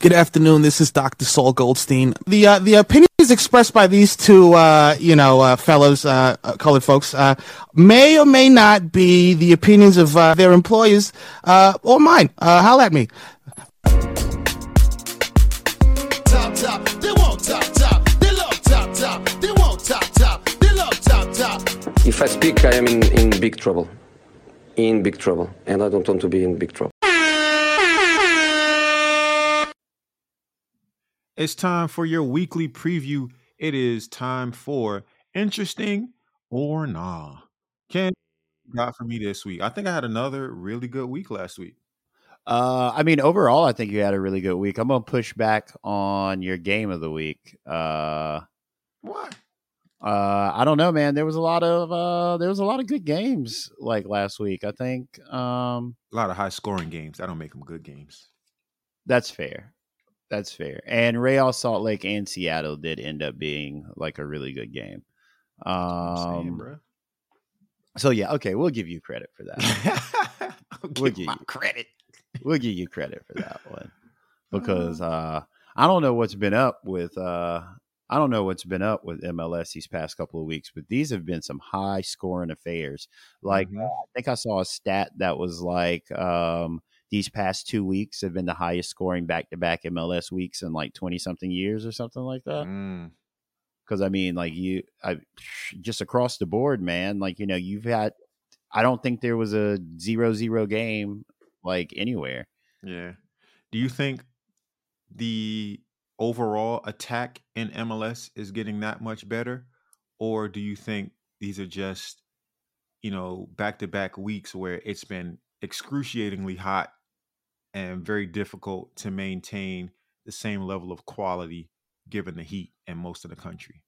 Good afternoon. This is Dr. Saul Goldstein. The uh, the opinions expressed by these two, uh, you know, uh, fellows, uh, uh, colored folks, uh, may or may not be the opinions of their employers or mine. holla at me. If I speak, I am in, in big trouble. In big trouble. And I don't want to be in big trouble. It's time for your weekly preview. It is time for interesting or nah. Ken got for me this week. I think I had another really good week last week. Uh, I mean, overall, I think you had a really good week. I'm gonna push back on your game of the week. Uh, Why? Uh, I don't know, man. There was a lot of uh, there was a lot of good games like last week. I think um, a lot of high scoring games. I don't make them good games. That's fair. That's fair. And Real Salt Lake and Seattle did end up being like a really good game. Um, saying, so yeah, okay, we'll give you credit for that. we'll give you credit. We'll give you credit for that one because uh, I don't know what's been up with uh, I don't know what's been up with MLS these past couple of weeks, but these have been some high scoring affairs. Like mm-hmm. I think I saw a stat that was like um, these past two weeks have been the highest scoring back to back MLS weeks in like 20 something years or something like that. Mm. Cause I mean, like you, I, just across the board, man, like, you know, you've had, I don't think there was a zero zero game like anywhere. Yeah. Do you think the overall attack in MLS is getting that much better? Or do you think these are just, you know, back to back weeks where it's been excruciatingly hot and very difficult to maintain the same level of quality given the heat in most of the country.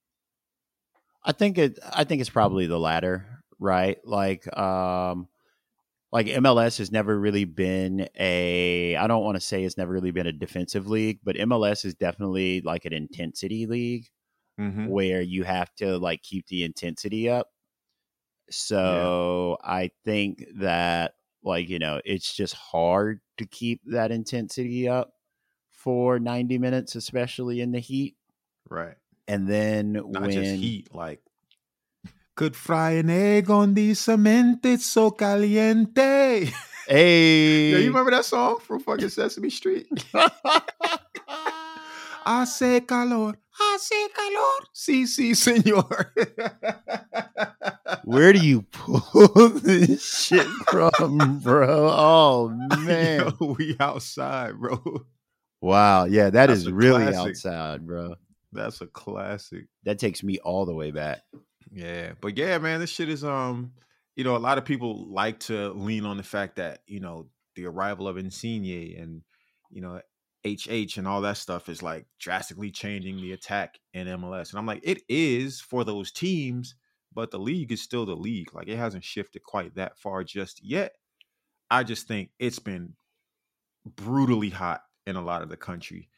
I think it I think it's probably the latter, right? Like um like MLS has never really been a I don't want to say it's never really been a defensive league, but MLS is definitely like an intensity league mm-hmm. where you have to like keep the intensity up. So yeah. I think that like, you know, it's just hard to keep that intensity up for 90 minutes, especially in the heat. Right. And then Not when just heat, like could fry an egg on the cement, it's so caliente. Hey. yeah, you remember that song from fucking Sesame Street? Hace calor, hace calor. Sí, sí, señor. Where do you pull this shit from, bro? Oh man, Yo, we outside, bro. Wow, yeah, that That's is really classic. outside, bro. That's a classic. That takes me all the way back. Yeah, but yeah, man, this shit is um, you know, a lot of people like to lean on the fact that you know the arrival of Insigne and you know HH and all that stuff is like drastically changing the attack in MLS. And I'm like, it is for those teams, but the league is still the league. Like it hasn't shifted quite that far just yet. I just think it's been brutally hot in a lot of the country.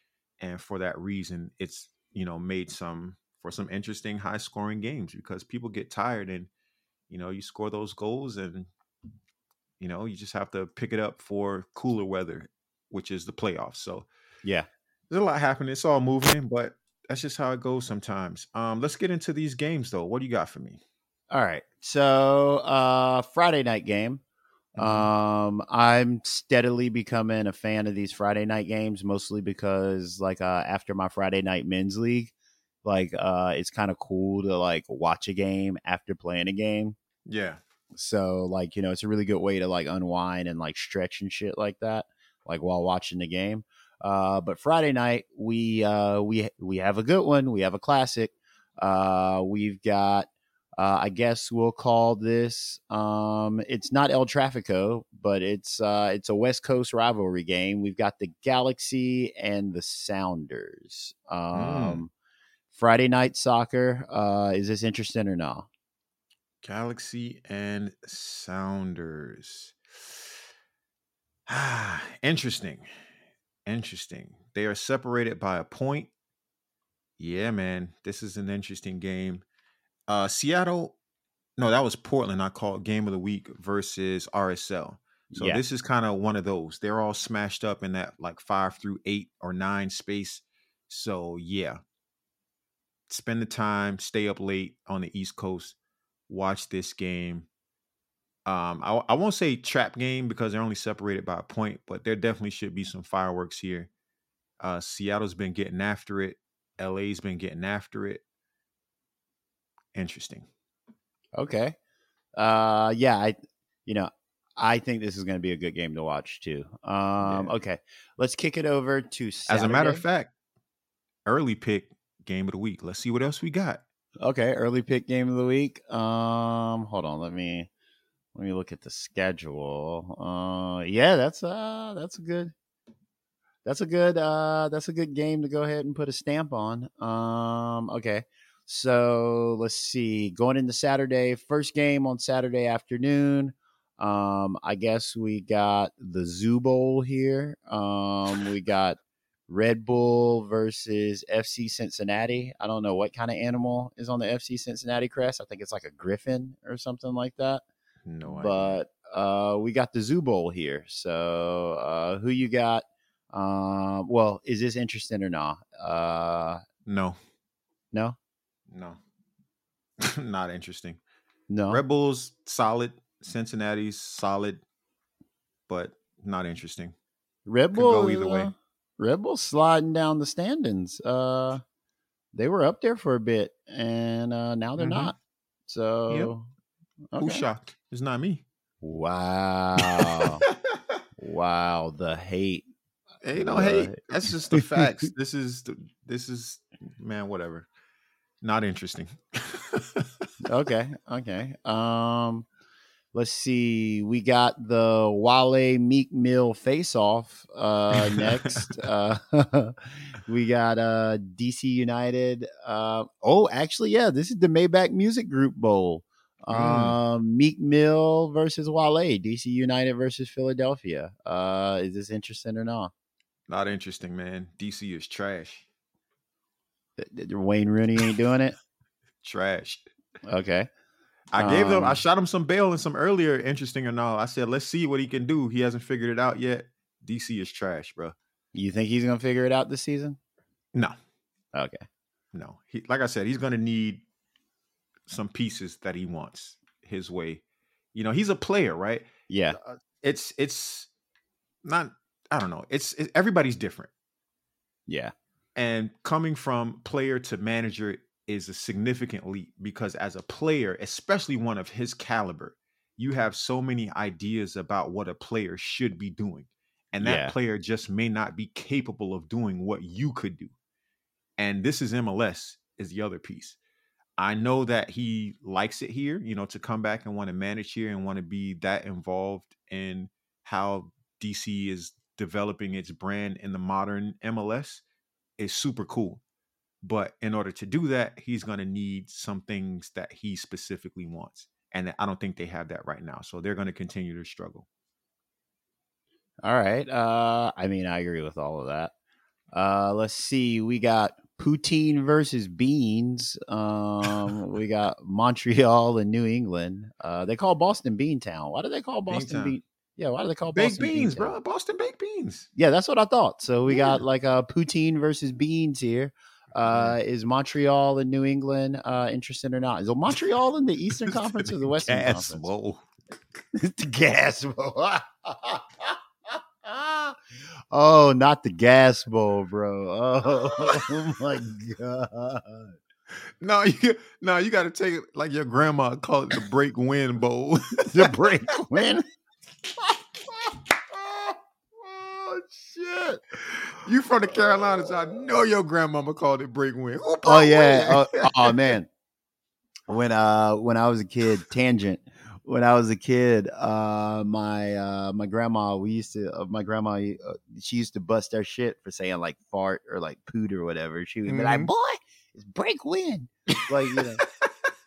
And for that reason, it's, you know, made some for some interesting high scoring games because people get tired and, you know, you score those goals and, you know, you just have to pick it up for cooler weather which is the playoffs. So yeah, there's a lot happening. It's all moving, but that's just how it goes sometimes. Um, let's get into these games though. What do you got for me? All right. So uh Friday night game. Mm-hmm. Um, I'm steadily becoming a fan of these Friday night games, mostly because like uh after my Friday night men's league, like uh it's kind of cool to like watch a game after playing a game. Yeah. So like, you know, it's a really good way to like unwind and like stretch and shit like that like while watching the game. Uh, but Friday night we uh, we we have a good one. We have a classic. Uh, we've got uh, I guess we'll call this um, it's not El Trafico, but it's uh, it's a West Coast rivalry game. We've got the Galaxy and the Sounders. Hmm. Um, mm. Friday night soccer. Uh, is this interesting or not? Galaxy and Sounders. Ah, interesting. Interesting. They are separated by a point. Yeah, man. This is an interesting game. Uh Seattle, no, that was Portland. I called game of the week versus RSL. So Yeah. this is kind of one of those. They're all smashed up in that like five through eight or nine space. So yeah, spend the time, stay up late on the East Coast, watch this game. Um, I, I won't say trap game because they're only separated by a point, but there definitely should be some fireworks here. Uh, Seattle's been getting after it. LA's been getting after it. Interesting. Okay. Uh, yeah, I, you know, I think this is going to be a good game to watch too. Um, Yeah. okay, let's kick it over to. Saturday. As a matter of fact, early pick game of the week. Let's see what else we got. okay, early pick game of the week. Um, hold on, let me let me look at the schedule. Uh, yeah, that's uh, that's a good. That's a good uh that's a good game to go ahead and put a stamp on. Um okay. So let's see. Going into Saturday, first game on Saturday afternoon. Um I guess we got the Zoo Bowl here. Um we got Red Bull versus FC Cincinnati. I don't know what kind of animal is on the FC Cincinnati crest. I think it's like a griffin or something like that No idea. but uh, we got the Zoo Bowl here. So uh, who you got? Um, well, is this interesting or not? Uh, no, no, no, not interesting. no. Red Bulls solid, Cincinnati's solid, but not interesting. Red could Bull go either way. uh, Red Bull sliding down the standings. Uh, they were up there for a bit, and uh, now they're Mhm. not. So, Who's okay. shocked? It's not me. wow, wow, the hate. Ain't no hate. That's just the facts. this is the, this is man, whatever. Not interesting. okay, okay. Um, let's see. We got the Wale Meek Mill face off uh, next. uh, we got uh, DC United. Uh, oh, actually, yeah, this is the Maybach Music Group Bowl. Mm. Um, Meek Mill versus Wale. DC United versus Philadelphia. Uh, is this interesting or not? not interesting, man. DC is trash. Wayne Rooney ain't doing it. Trash. Okay. I gave them. I Um, shot him some bail and some earlier. Interesting or not? I said, let's see what he can do. He hasn't figured it out yet. DC is trash, bro. You think he's gonna figure it out this season? No, Okay. no. He, like I said, he's going to need some pieces that he wants his way. You know, he's a player, right? Yeah. Uh, It's it's not. I don't know. It's it, everybody's different, Yeah. and coming from player to manager is a significant leap because as a player, especially one of his caliber, you have so many ideas about what a player should be doing, and that Yeah. player just may not be capable of doing what you could do. And this is MLS is the other piece. I know that he likes it here, you know, to come back and want to manage here and want to be that involved in how DC is developing its brand in the modern MLS is super cool. But in order to do that, he's going to need some things that he specifically wants. And I don't think they have that right now. So they're going to continue to struggle. All right. Uh, I mean, I agree with all of that. Uh, let's see. We got poutine versus beans. Um, we got Montreal and New England. Uh, they call Boston Beantown. Why do they call Boston. Bean? Yeah, why do they call Baked Boston beans, Beantown? bro. Boston baked beans. Yeah, that's what I thought. So we got like a poutine versus beans here. Uh, is Montreal and New England uh, interested or not? Is Montreal in the Eastern Conference or the Western Gas Conference? bowl. the gas bowl. oh, not the gas bowl, bro. Oh, my god. No, you no, you got to take it like your grandma called it the break win bowl. The break win. oh shit. you from the Carolinas? I know your grandmama called it break win. Who Oh yeah. Oh, oh, man. When uh when I was a kid, tangent. When I was a kid, uh my uh my grandma, we used to uh, my grandma uh, she used to bust our shit for saying like fart or like poot or whatever. She would be like, Mhm. "Boy, it's break wind," Like, you know,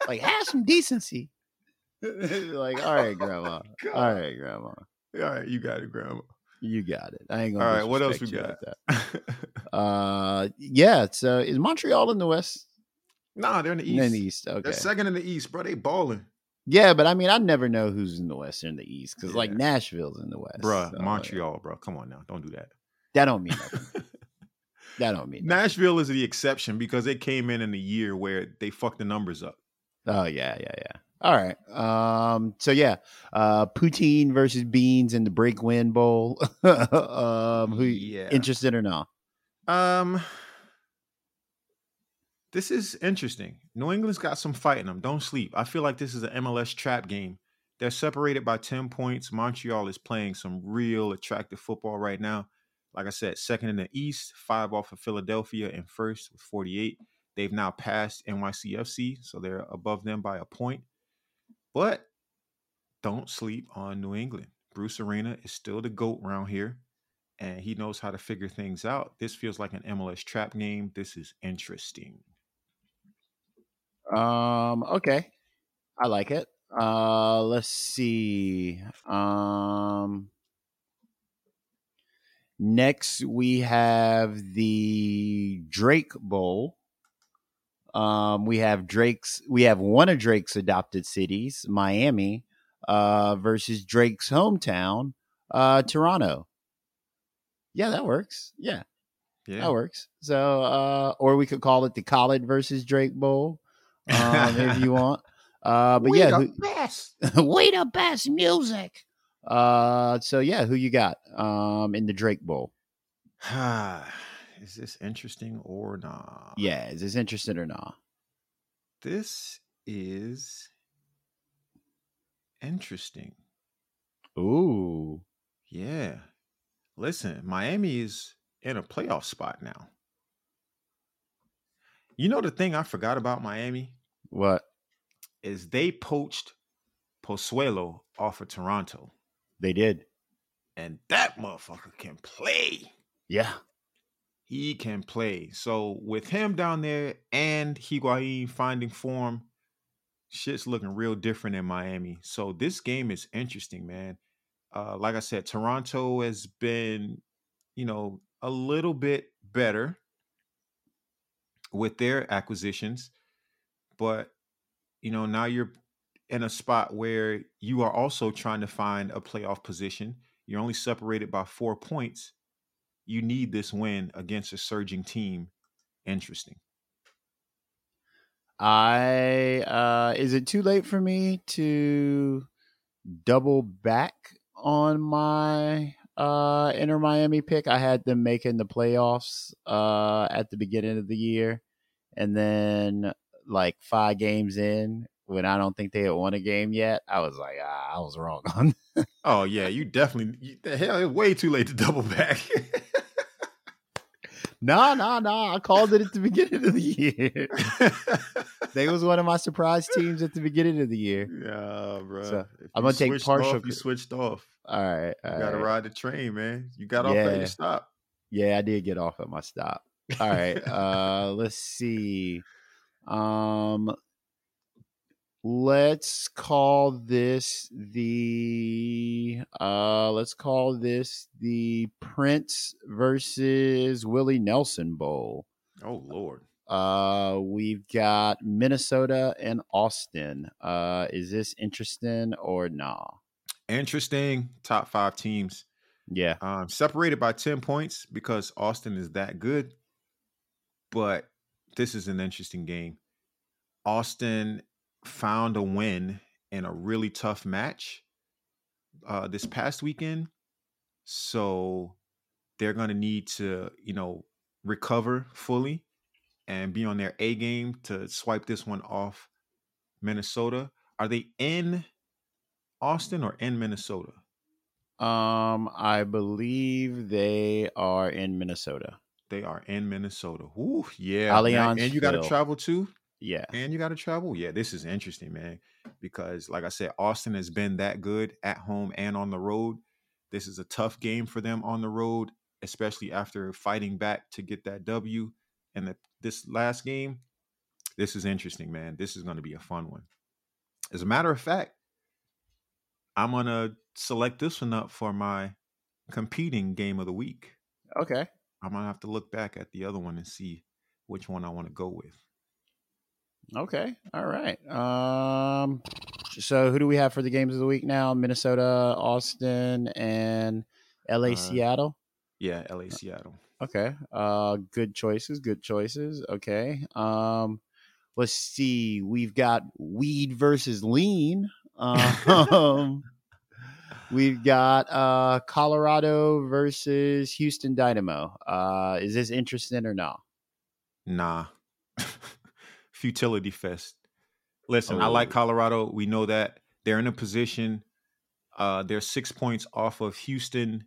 like have some decency. like, all right, grandma. God. All right, grandma. All right, you got it, grandma. You got it. I ain't gonna All right, what else we got? like that. Uh yeah, so is Montreal in the west? nah, they're in the East. In the east. Okay. They're second in the east, bro. They balling. Yeah, but I mean, I never know who's in the West and the East because like Nashville's in the West, Bruh, so, Montreal, bro. Come on now. Don't do that. That don't mean nothing. that don't mean. nothing. Nashville is the exception because they came in in a year where they fucked the numbers up. Oh yeah, yeah, yeah. All right. Um. So yeah, uh, poutine versus beans in the break win bowl. um. Who Yeah. interested or not? Um, this is interesting. New England's got some fight in them. Don't sleep. I feel like this is an MLS trap game. They're separated by 10 points. Montreal is playing some real attractive football right now. Like I said, second in the East, five off of Philadelphia, and first with 48. They've now passed NYCFC, so they're above them by a point. But don't sleep on New England. Bruce Arena is still the GOAT around here and he knows how to figure things out. This feels like an MLS trap game. This is interesting. Um. Okay. I like it. Uh. Let's see. Um. Next, we have the Drake Bowl. Um, we have Drake's. We have one of Drake's adopted cities, Miami, uh, versus Drake's hometown, uh, Toronto. Yeah, that works. Yeah, Yeah. that works. So, uh, or we could call it the Khaled versus Drake Bowl, um, if you want. Uh, but We yeah, the who- best. we the best music. Uh, so yeah, who you got um in the Drake Bowl? is this interesting or not? Yeah, is this interesting or not? This is interesting. Ooh, Yeah. Listen, Miami is in a playoff spot now. You know the thing I forgot about Miami what? is they poached Pozuelo off of Toronto. They did. And that motherfucker can play. Yeah. He can play. So with him down there and Higuain finding form, shit's looking real different in Miami. So this game is interesting, man. Uh, like I said, Toronto has been, you know, a little bit better with their acquisitions, but you know now you're in a spot where you are also trying to find a playoff position. You're only separated by four points. You need this win against a surging team. Interesting. I uh is it too late for me to double back on my uh Inter Miami pick? I had them making the playoffs uh at the beginning of the year and then like 5 games in when I don't think they had won a game yet, I was like, ah, I was wrong on Oh yeah, you definitely. You, the hell, it's way too late to double back. No, no, no. I called it at the beginning of the year. they was one of my surprise teams at the beginning of the year. yeah, bro. So, I'm gonna take partial You switched off. All right. You gotta right. ride the train, man. You got off at your stop. Yeah, I did get off at my stop. All right. uh let's see. Um let's call this the uh let's call this the Prince versus Willie Nelson Bowl. Oh Lord. Uh we've got Minnesota and Austin. Uh is this interesting or nah? Interesting. Top five teams. Yeah. Um, separated by 10 points because Austin is that good. But this is an interesting game. Austin found a win in a really tough match uh, this past weekend. So they're going to need to, you know, recover fully and be on their A game to swipe this one off Minnesota. Are they in Austin or in Minnesota? Um I believe they are in Minnesota. They are in Minnesota. Ooh, yeah. Allianz And you got to travel too? Yeah. And you got to travel? Yeah, this is interesting, man. Because, like I said, Austin has been that good at home and on the road. This is a tough game for them on the road, especially after fighting back to get that W. And the, this last game, this is interesting, man. This is going to be a fun one. As a matter of fact, I'm going to select this one up for my competing game of the week. Okay. I'm gonna have to look back at the other one and see which one I want to go with. Okay. All right. Um So who do we have for the games of the week now? Minnesota, Austin, and LA, Uh, Seattle. Yeah, LA, Seattle. Okay. Uh good choices, good choices. Okay. Um let's see. We've got weed versus lean. Um we've got uh Colorado versus Houston Dynamo. Uh is this interesting or not? Nah. Futility fest. Listen, I like Oh. Colorado. We know that they're in a position. Uh, they're six points off of Houston,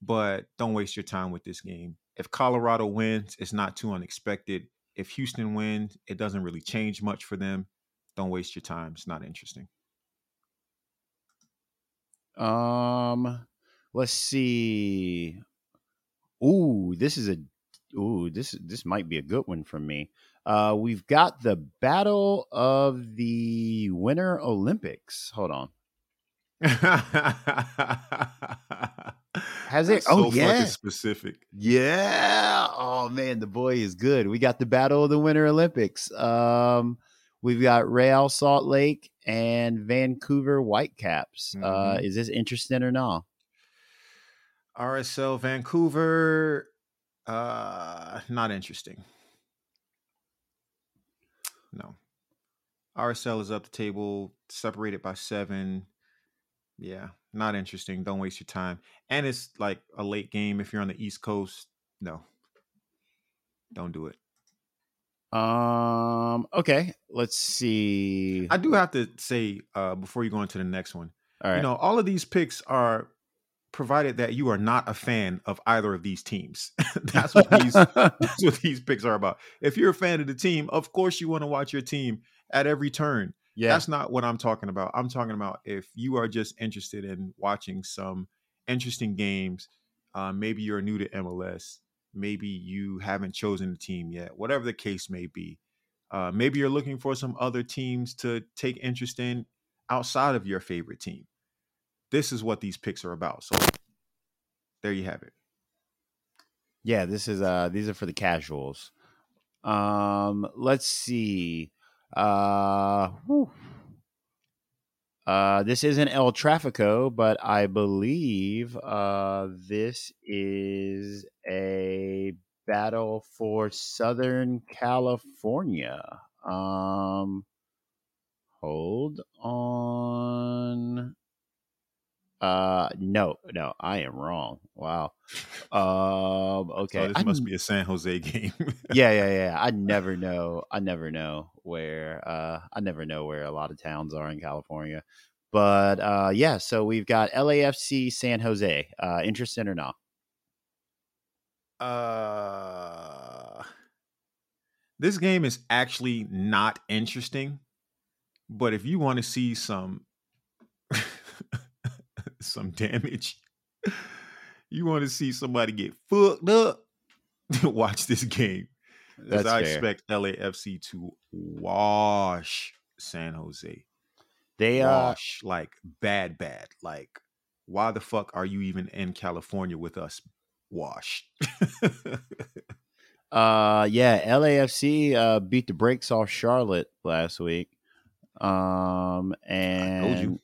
but don't waste your time with this game. If Colorado wins, it's not too unexpected. If Houston wins, it doesn't really change much for them. Don't waste your time. It's not interesting. Um let's see. Ooh, this is a ooh, this this might be a good one for me. Uh we've got the battle of the Winter Olympics. Hold on. Has it- oh, so yeah. specific. Yeah. Oh man, the boy is good. We got the Battle of the Winter Olympics. Um, we've got Real Salt Lake and Vancouver Whitecaps. Uh, Mhm. is this interesting or not? RSL Vancouver, uh, not interesting. No. RSL is up the table, separated by seven. Yeah, not interesting. Don't waste your time. And it's like a late game if you're on the East Coast. No. Don't do it. Um. Okay. Let's see. I do have to say, uh, before you go into the next one, All right. you know, all of these picks are provided that you are not a fan of either of these teams. That's what these That's what these picks are about. If you're a fan of the team, of course you want to watch your team at every turn. yeah. That's not what I'm talking about. I'm talking about if you are just interested in watching some interesting games, uh, maybe you're new to MLS, maybe you haven't chosen a team yet, whatever the case may be. Uh, maybe you're looking for some other teams to take interest in outside of your favorite team. This is what these picks are about. So there you have it. Yeah, this is uh these are for the casuals. Um let's see. Uh whew. Uh this isn't El Trafico, but I believe uh this is a battle for Southern California. Um hold on. Uh no, no, I am wrong. Wow. Um okay. So this I must be a San Jose game. yeah, yeah, yeah. I never know. I never know where. Uh, I never know where a lot of towns are in California. But uh, yeah, so we've got LAFC San Jose. Uh, interested or not? Uh, this game is actually not interesting, but if you want to see some some damage, you want to see somebody get fucked up, watch this game. Because That's I fair. expect LAFC to wash San Jose. They uh, Wash like bad, bad. Like, why the fuck are you even in California with us? Wash. uh, yeah, LAFC uh beat the brakes off Charlotte last week. Um, told you. and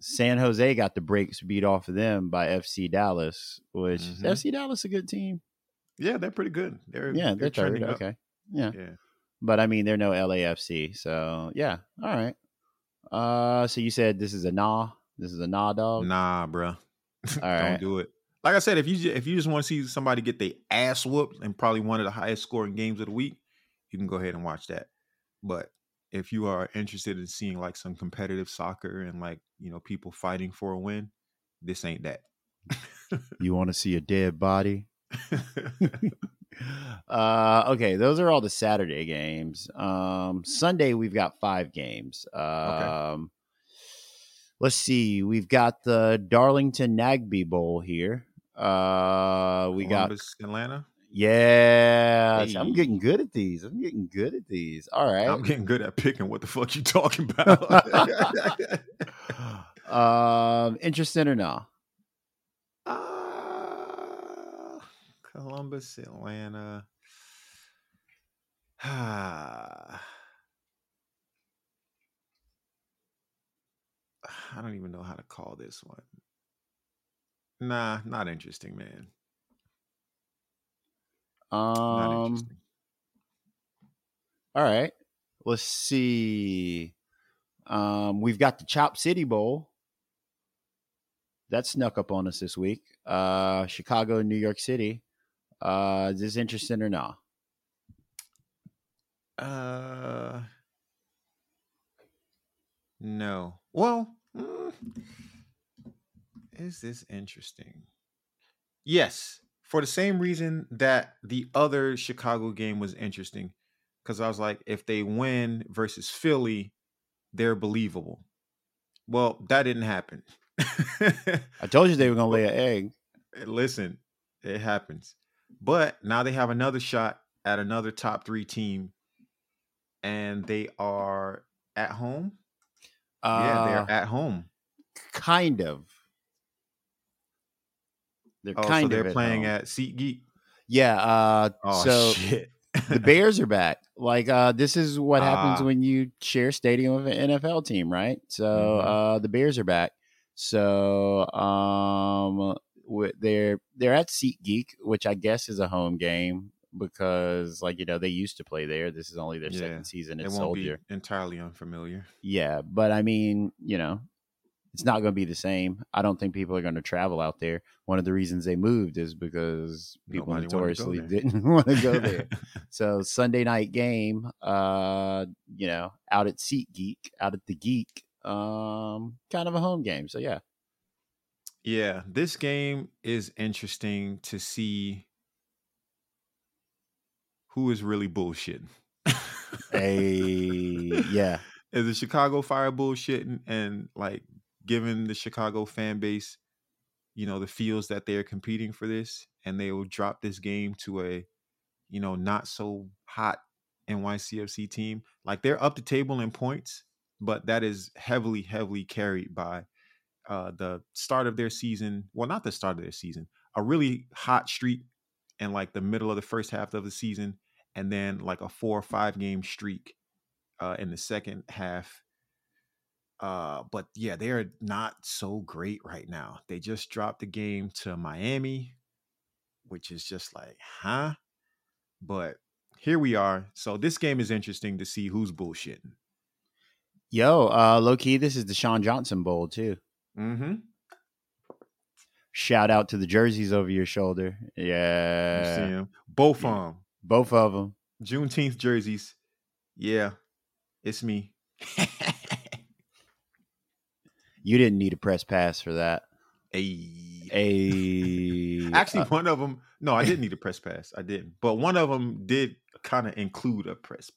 San Jose got the brakes beat off of them by FC Dallas, which Mhm. FC Dallas a good team. Yeah, they're pretty good. They're Yeah, they're, third. up. Okay. Yeah. Yeah. But I mean, they're no LAFC, so yeah. All right. Uh, so you said this is a nah. This is a nah dog. Nah, bruh. Don't do it. Like I said, if you if you just want to see somebody get their ass whooped and probably one of the highest scoring games of the week, you can go ahead and watch that. But if you are interested in seeing like some competitive soccer and like you know people fighting for a win, this ain't that. You want to see a dead body? uh, okay, those are all the Saturday games. Um, Sunday we've got five games. Um, let's see, we've got the Darlington Nagbe Bowl here. Uh, we got Columbus, Atlanta. Yeah. I'm getting good at these. I'm getting good at these. All right. I'm getting good at picking what the fuck you talking about. um, interesting or not? Uh, Columbus, Atlanta. I don't even know how to call this one. Nah, not interesting, man. Um. All right. Let's see. Um, we've got the Chop City Bowl. That snuck up on us this week. Uh, Chicago and New York City. Uh, is this interesting or not? Uh, no. Well, mm, is this interesting? Yes, for the same reason that the other Chicago game was interesting, because I was like, if they win versus Philly, they're believable. Well, that didn't happen. I told you they were going to lay an egg. Listen, it happens. But now they have another shot at another top three team, and they are at home. yeah, Uh, they're at home. kind of. They're Oh, kind so they're of at playing home. at SeatGeek. Yeah. Uh, Oh so shit! the Bears are back. Like uh, this is what happens Ah. when you share stadium with an NFL team, right? So Mhm. uh, the Bears are back. So um, they're they're at SeatGeek, which I guess is a home game because, like you know, they used to play there. This is only their Yeah, second season it won't Soldier. be entirely unfamiliar. Yeah, but I mean, you know, it's not going to be the same. I don't think people are going to travel out there. One of the reasons they moved is because people Nobody wanted to go notoriously didn't want to go there. so Sunday night game, uh, you know, out at Seat Geek, out at the Geek, um, kind of a home game. So yeah, yeah, this game is interesting to see who is really bullshitting. hey, yeah, is the Chicago Fire bullshitting and like giving the Chicago fan base, you know, the feels that they're competing for this, and they will drop this game to a, you know, not so hot NYCFC team. Like they're up the table in points, but that is heavily, heavily carried by uh the start of their season. Well, not the start of their season, a really hot streak in like the middle of the first half of the season, and then like a four or five game streak uh, in the second half. Uh, but yeah, they're not so great right now. They just dropped the game to Miami, which is just like, huh? But here we are. So this game is interesting to see who's bullshitting. yo, uh, low key, this is the Sean Johnson Bowl too. Mm-hmm. Shout out to the jerseys over your shoulder. You see Yeah, 'em. Both Yeah. of them. both of them. Juneteenth jerseys. Yeah, it's me. You didn't need a press pass for that. Hey. A Actually, uh, one of them. No, I didn't need a press pass. I didn't. But one of them did kind of include a press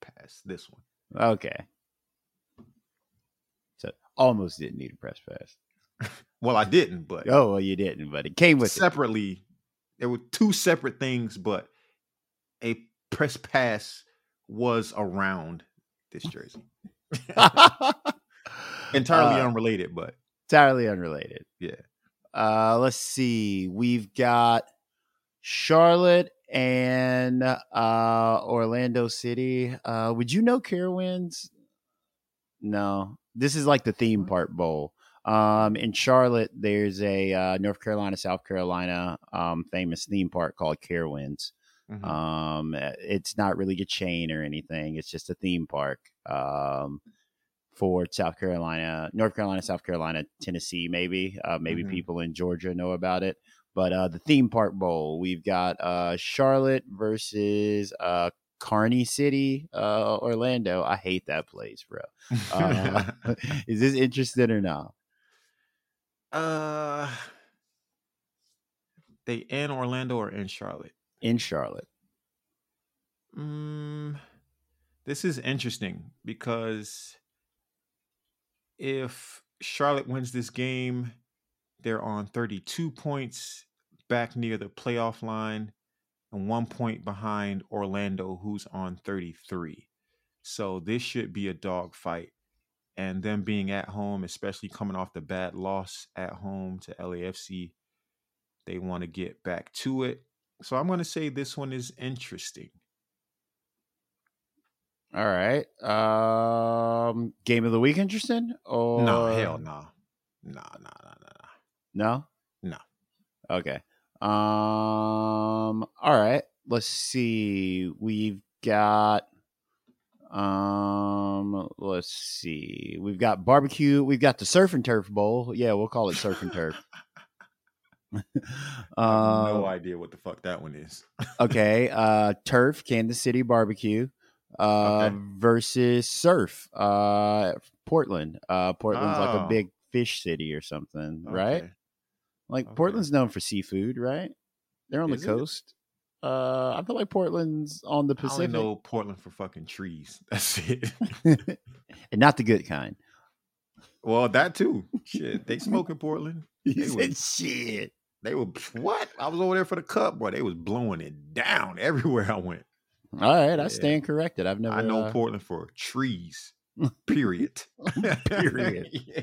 pass. This one. okay. So almost didn't need a press pass. Well, I didn't, but Oh well, you didn't, but it came with it. separately, there were two separate things, but a press pass was around this jersey. Entirely Uh, unrelated, but entirely unrelated. Yeah. Uh, let's see. We've got Charlotte and uh, Orlando City. Uh, would you know Carowinds? No. This is like the theme park bowl. Um, in Charlotte, there's a uh, North Carolina, South Carolina um, famous theme park called Carowinds. mhm. Um, it's not really a chain or anything. It's just a theme park. Um, for South Carolina, North Carolina, South Carolina, Tennessee, maybe. Uh, maybe Mhm. people in Georgia know about it. But uh, the theme park bowl, we've got uh, Charlotte versus uh, Carney City, uh, Orlando. I hate that place, bro. Uh, is this interesting or not? uh, they in Orlando or in Charlotte? In Charlotte, Mm, this is interesting because if Charlotte wins this game, they're on 32 points back near the playoff line and one point behind Orlando, who's on 33. So this should be a dogfight. And them being at home, especially coming off the bad loss at home to LAFC, they want to get back to it. So I'm going to say this one is interesting. All right. Um, game of the week interesting? Or No, hell no. No, no, no, no, No? No. Okay. Um all right. Let's see. We've got um let's see. We've got barbecue. We've got the surf and turf bowl. Yeah, we'll call it surf and turf. I have no um, idea what the fuck that one is. okay. Uh turf, Kansas City barbecue. Uh Okay. versus surf. Uh Portland. Uh Portland's like a Oh. big fish city or something, right? Like Okay. Portland's known for seafood, right? They're on Is the it? coast. Uh, I feel like Portland's on the I Pacific, know Portland for fucking trees. That's it. and not the good kind. well, that too. Shit, they smoke in Portland. He They said, was- "Shit." They were what? I was over there for the cup, boy. They was blowing it down everywhere I went. All right, I Yeah. stand corrected. I've never. I know uh, Portland for trees. Period. Period. Yeah.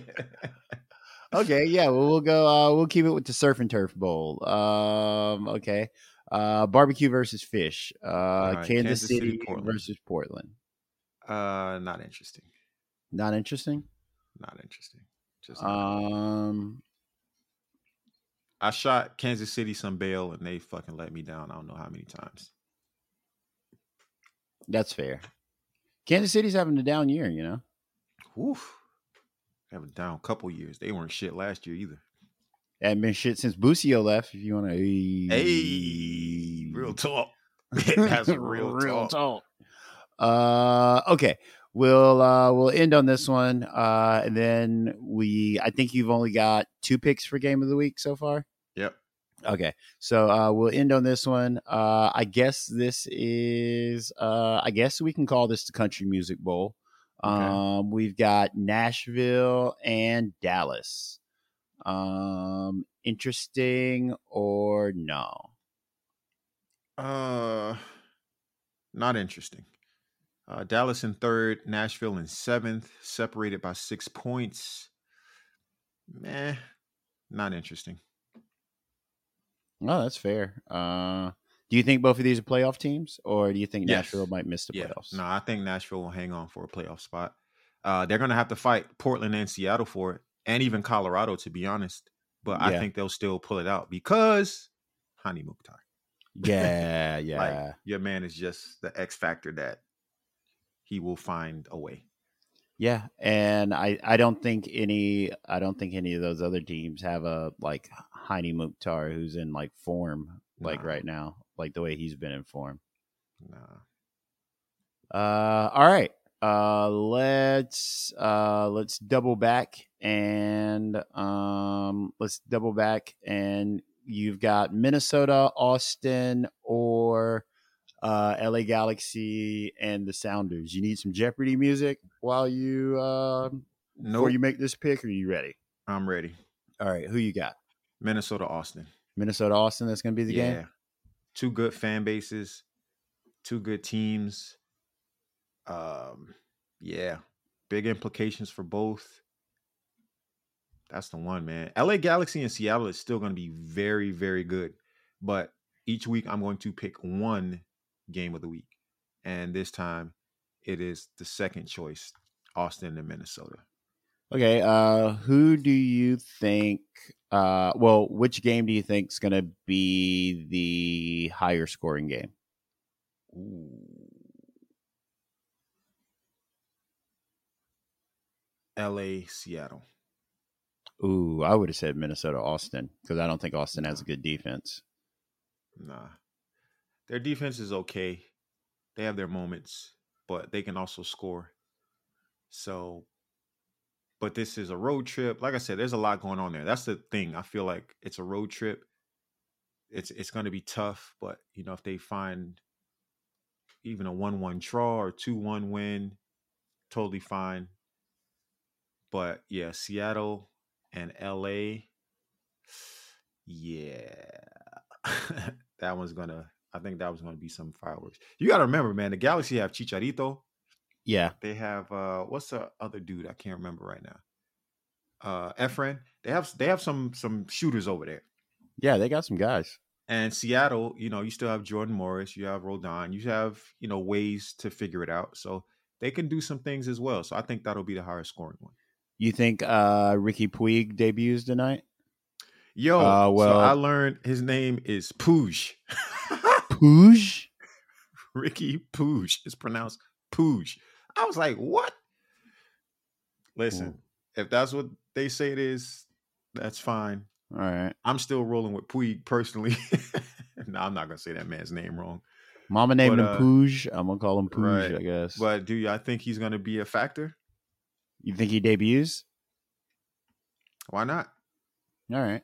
okay, yeah, well, we'll go. Uh, we'll keep it with the surf and turf bowl. Um, okay, uh, barbecue versus fish. Uh, right, Kansas, Kansas City, City, Portland. versus Portland. Uh, not interesting. Not interesting. Not interesting. Just not. Um, I shot Kansas City some bail and they fucking let me down. I don't know how many times. That's fair. Kansas City's having a down year, you know. Woof. Haven't down a couple years. They weren't shit last year either. Hadn't been shit since Busio left. If you want to, Hey, real talk. That's real, talk. talk. Uh, okay, we'll uh, we'll end on this one, uh, and then we. I think you've only got two picks for game of the week so far. Okay, so uh, we'll end on this one. Uh, I guess this is. Uh, I guess we can call this the Country Music Bowl. Okay. Um, we've got Nashville and Dallas. Um, interesting or no? Uh, not interesting. Uh, Dallas in third, Nashville in seventh, separated by six points. Meh, not interesting. Oh, that's fair. Uh, do you think both of these are playoff teams, or do you think Yes. Nashville might miss the Yeah, playoffs? no, I think Nashville will hang on for a playoff spot. Uh, they're gonna have to fight Portland and Seattle for it, and even Colorado, to be honest. But I think they'll still pull it out because Hany Mukhtar. Yeah, yeah. Like your man is just the X factor that he will find a way. Yeah, and I, I don't think any I don't think any of those other teams have a like Hany Mukhtar who's in like form like Nah. right now, like the way he's been in form. Nah. Uh, all right. Uh, let's uh let's double back and um let's double back and you've got Minnesota, Austin, or uh LA Galaxy and the Sounders. You need some Jeopardy music while you um No, before you make this pick. Are you ready? I'm ready. All right, who you got? Minnesota, Austin. Minnesota, Austin. That's going to be the yeah. game. Two good fan bases, two good teams. Um, yeah, big implications for both. That's the one, man. LA Galaxy and Seattle is still going to be very, very good. But each week I'm going to pick one game of the week. And this time it is the second choice, Austin and Minnesota. Okay. Uh, who do you think? Uh, well, which game do you think is going to be the higher scoring game? Ooh. LA, Seattle. Ooh, I would have said Minnesota, Austin because I don't think Austin has a good defense. Nah. Their defense is okay. They have their moments, but they can also score. So, but this is a road trip. Like I said, there's a lot going on there. That's the thing. I feel like it's a road trip. It's it's going to be tough, but you know, if they find even a 1-1 draw or 2-1 win, totally fine. But yeah, Seattle and LA yeah. that one's gonna I think that was gonna be some fireworks. You gotta remember, man, the Galaxy have Chicharito. Yeah. They have uh what's the other dude? I can't remember right now. Uh Efrain. They have they have some some shooters over there. Yeah, they got some guys. And Seattle, you know, you still have Jordan Morris, you have Roldan, you have, you know, ways to figure it out. So they can do some things as well. So I think that'll be the higher scoring one. You think uh, Riqui Puig debuts tonight? Yo, Uh, so well- I learned his name is Pooj. Puig? Ricky Pooj. It's pronounced Pooj. I was like, what? Listen, if that's what they say it is, that's fine. All right. I'm still rolling with Puig personally. no, I'm not gonna say that man's name wrong. Mama named But, him uh, Pooj. I'm gonna call him Pooj, right. I guess. But do you I think he's gonna be a factor? you think he debuts? Why not? All right.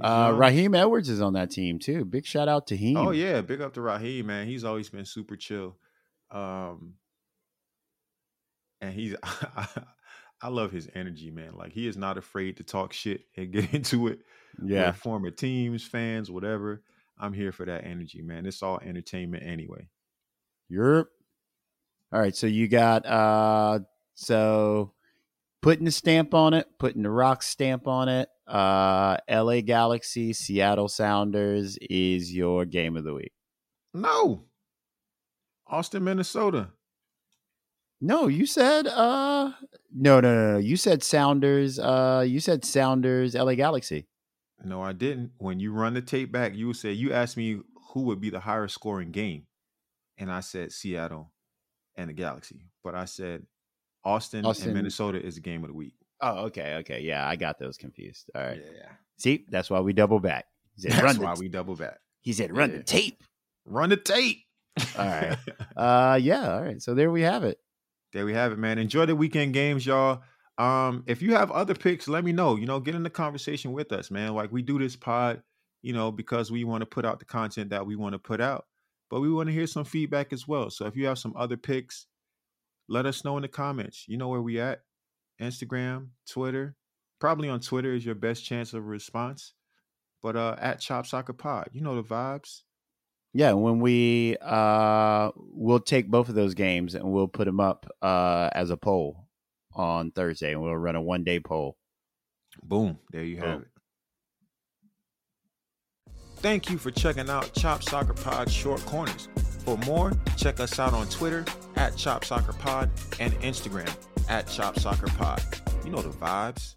Uh. Raheem Edwards is on that team too. Big shout out to him. Oh yeah, big up to Raheem, man. He's always been super chill. Um and he's I love his energy, man. Like he is not afraid to talk shit and get into it. yeah. former teams, fans, whatever. I'm here for that energy, man. It's all entertainment anyway. Europe. All right, so you got uh so putting the stamp on it, putting the rock stamp on it. Uh LA Galaxy, Seattle Sounders is your game of the week. No. Austin, Minnesota. No, you said uh no no no no. You said Sounders, uh you said Sounders, LA Galaxy. No, I didn't. When you run the tape back, you would say you asked me who would be the higher scoring game. And I said Seattle and the Galaxy. But I said Austin, Austin- and Minnesota is the game of the week. Oh, okay, okay. Yeah, I got those confused. All right. Yeah. See, that's why we double back. He said, That's why the, we double back. he said run Yeah. the tape. Run the tape. All right. Uh yeah, all right. So there we have it. there we have it, man. Enjoy the weekend games, y'all. Um, if you have other picks, let me know. You know, get in the conversation with us, man. Like we do this pod, you know, because we want to put out the content that we want to put out, but we want to hear some feedback as well. So if you have some other picks, let us know in the comments. You know where we at? Instagram, Twitter. Probably on Twitter is your best chance of a response. But uh at Chop Soccer Pod, you know the vibes. Yeah, when we uh we'll take both of those games and we'll put them up uh as a poll on Thursday and we'll run a one day poll. Boom. There you have Boom. it. Thank you for checking out Chop Soccer Pod Short Corners. For more, check us out on Twitter at Chop Soccer Pod and Instagram at Chop Soccer Pod. You know the vibes.